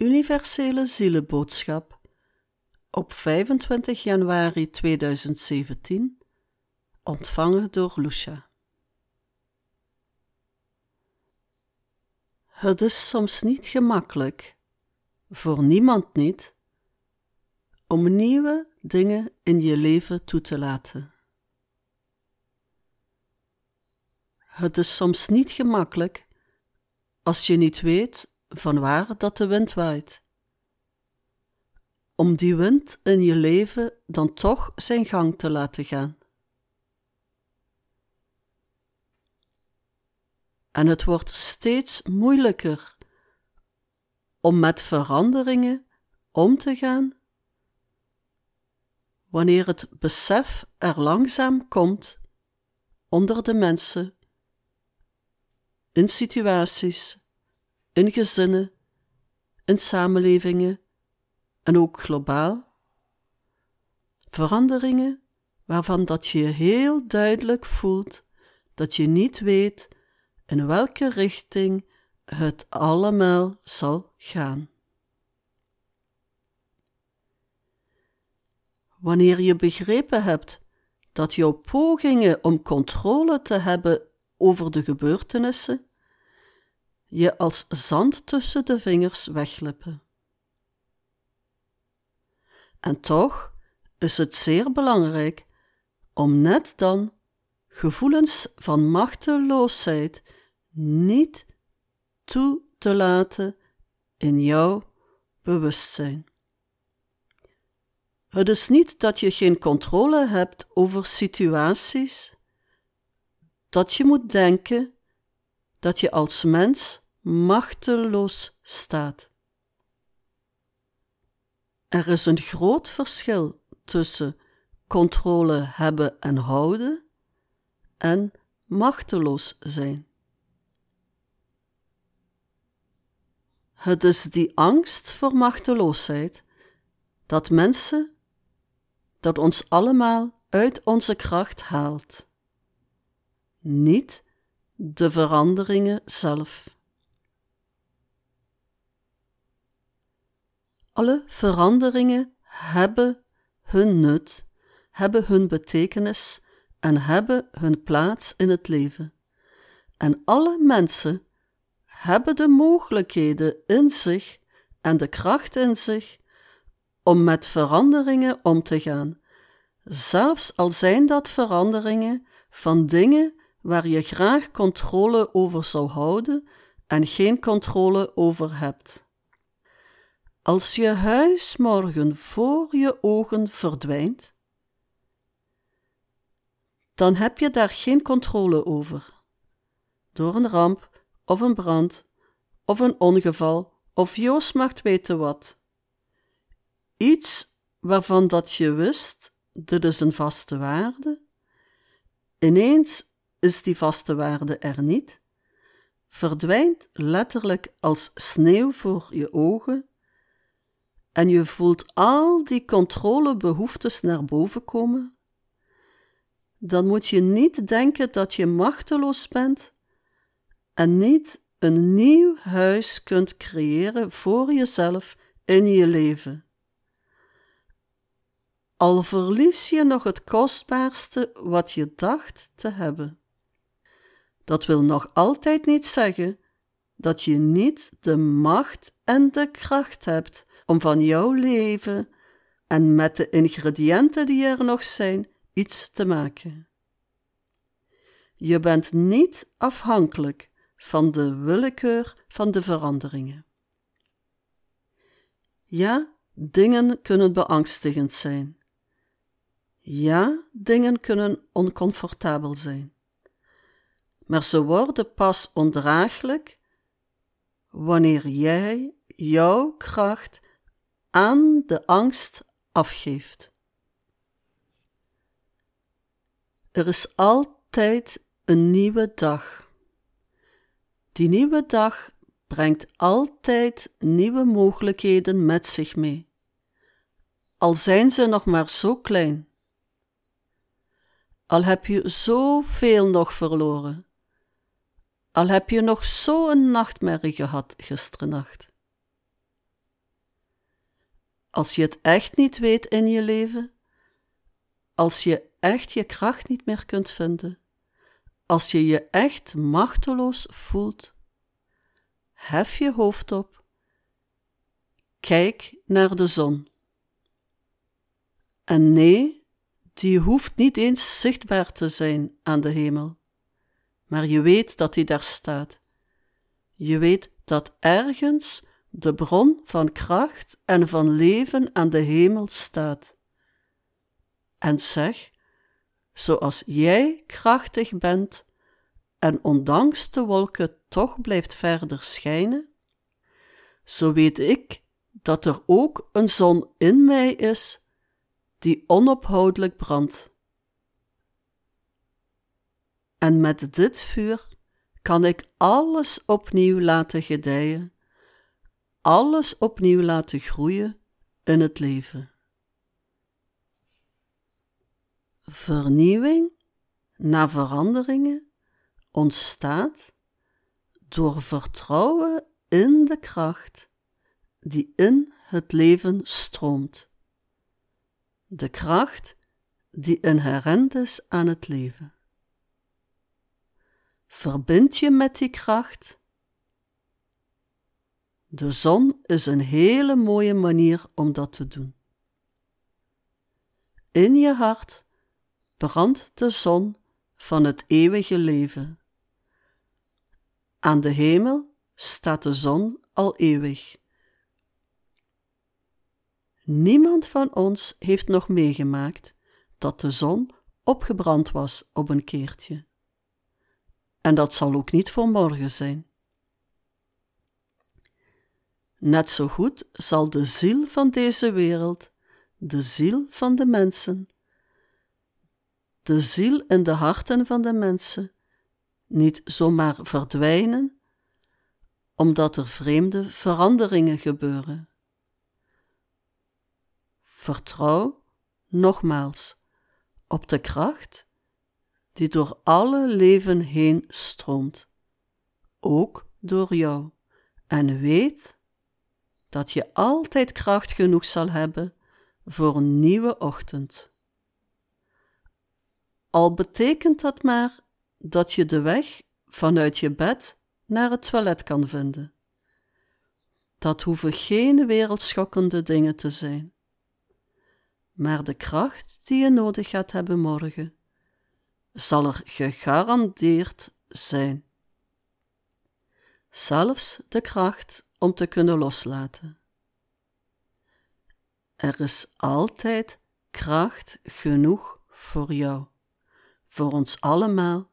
Universele Zielenboodschap op 25 januari 2017, ontvangen door Lucia. Het is soms niet gemakkelijk, voor niemand niet, om nieuwe dingen in je leven toe te laten. Het is soms niet gemakkelijk als je niet weet van waar dat de wind waait. Om die wind in je leven dan toch zijn gang te laten gaan. En het wordt steeds moeilijker om met veranderingen om te gaan wanneer het besef er langzaam komt onder de mensen, in situaties in gezinnen, in samenlevingen en ook globaal. Veranderingen waarvan dat je heel duidelijk voelt dat je niet weet in welke richting het allemaal zal gaan. Wanneer je begrepen hebt dat jouw pogingen om controle te hebben over de gebeurtenissen je als zand tussen de vingers weglippen. En toch is het zeer belangrijk om net dan gevoelens van machteloosheid niet toe te laten in jouw bewustzijn. Het is niet dat je geen controle hebt over situaties, dat je moet denken dat je als mens machteloos staat. Er is een groot verschil tussen controle hebben en houden en machteloos zijn. Het is die angst voor machteloosheid dat mensen, dat ons allemaal uit onze kracht haalt. Niet de veranderingen zelf. Alle veranderingen hebben hun nut, hebben hun betekenis en hebben hun plaats in het leven. En alle mensen hebben de mogelijkheden in zich en de kracht in zich om met veranderingen om te gaan, zelfs al zijn dat veranderingen van dingen waar je graag controle over zou houden en geen controle over hebt. Als je huis morgen voor je ogen verdwijnt, dan heb je daar geen controle over. Door een ramp of een brand of een ongeval of Joost mag weten wat. Iets waarvan dat je wist, dit is een vaste waarde. Ineens is die vaste waarde er niet, verdwijnt letterlijk als sneeuw voor je ogen en je voelt al die controlebehoeftes naar boven komen, dan moet je niet denken dat je machteloos bent en niet een nieuw huis kunt creëren voor jezelf in je leven. Al verlies je nog het kostbaarste wat je dacht te hebben. Dat wil nog altijd niet zeggen dat je niet de macht en de kracht hebt om van jouw leven en met de ingrediënten die er nog zijn iets te maken. Je bent niet afhankelijk van de willekeur van de veranderingen. Ja, dingen kunnen beangstigend zijn. Ja, dingen kunnen oncomfortabel zijn maar ze worden pas ondraaglijk wanneer jij jouw kracht aan de angst afgeeft. Er is altijd een nieuwe dag. Die nieuwe dag brengt altijd nieuwe mogelijkheden met zich mee, al zijn ze nog maar zo klein. Al heb je zoveel nog verloren, al heb je nog zo'n nachtmerrie gehad gisterennacht. Als je het echt niet weet in je leven, als je echt je kracht niet meer kunt vinden, als je je echt machteloos voelt, hef je hoofd op, kijk naar de zon. En nee, die hoeft niet eens zichtbaar te zijn aan de hemel, maar je weet dat die daar staat. Je weet dat ergens de bron van kracht en van leven aan de hemel staat. En zeg, zoals jij krachtig bent en ondanks de wolken toch blijft verder schijnen, zo weet ik dat er ook een zon in mij is die onophoudelijk brandt. En met dit vuur kan ik alles opnieuw laten gedijen, alles opnieuw laten groeien in het leven. Vernieuwing na veranderingen ontstaat door vertrouwen in de kracht die in het leven stroomt. De kracht die inherent is aan het leven. Verbind je met die kracht. De zon is een hele mooie manier om dat te doen. In je hart brandt de zon van het eeuwige leven. Aan de hemel staat de zon al eeuwig. Niemand van ons heeft nog meegemaakt dat de zon opgebrand was op een keertje. En dat zal ook niet voor morgen zijn. Net zo goed zal de ziel van deze wereld, de ziel van de mensen, de ziel in de harten van de mensen niet zomaar verdwijnen, omdat er vreemde veranderingen gebeuren. Vertrouw nogmaals op de kracht die door alle leven heen stroomt, ook door jou, en weet dat je altijd kracht genoeg zal hebben voor een nieuwe ochtend. Al betekent dat maar dat je de weg vanuit je bed naar het toilet kan vinden. Dat hoeven geen wereldschokkende dingen te zijn. Maar de kracht die je nodig gaat hebben morgen, zal er gegarandeerd zijn. Zelfs de kracht om te kunnen loslaten. Er is altijd kracht genoeg voor jou voor ons allemaal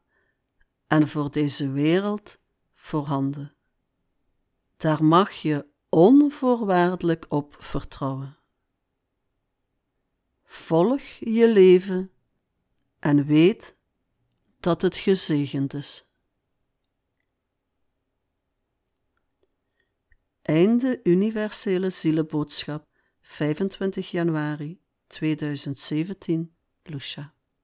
en voor deze wereld voorhanden. Daar mag je onvoorwaardelijk op vertrouwen. Volg je leven en weet dat het gezegend is. Einde Universele Zielenboodschap 25 januari 2017 Lucia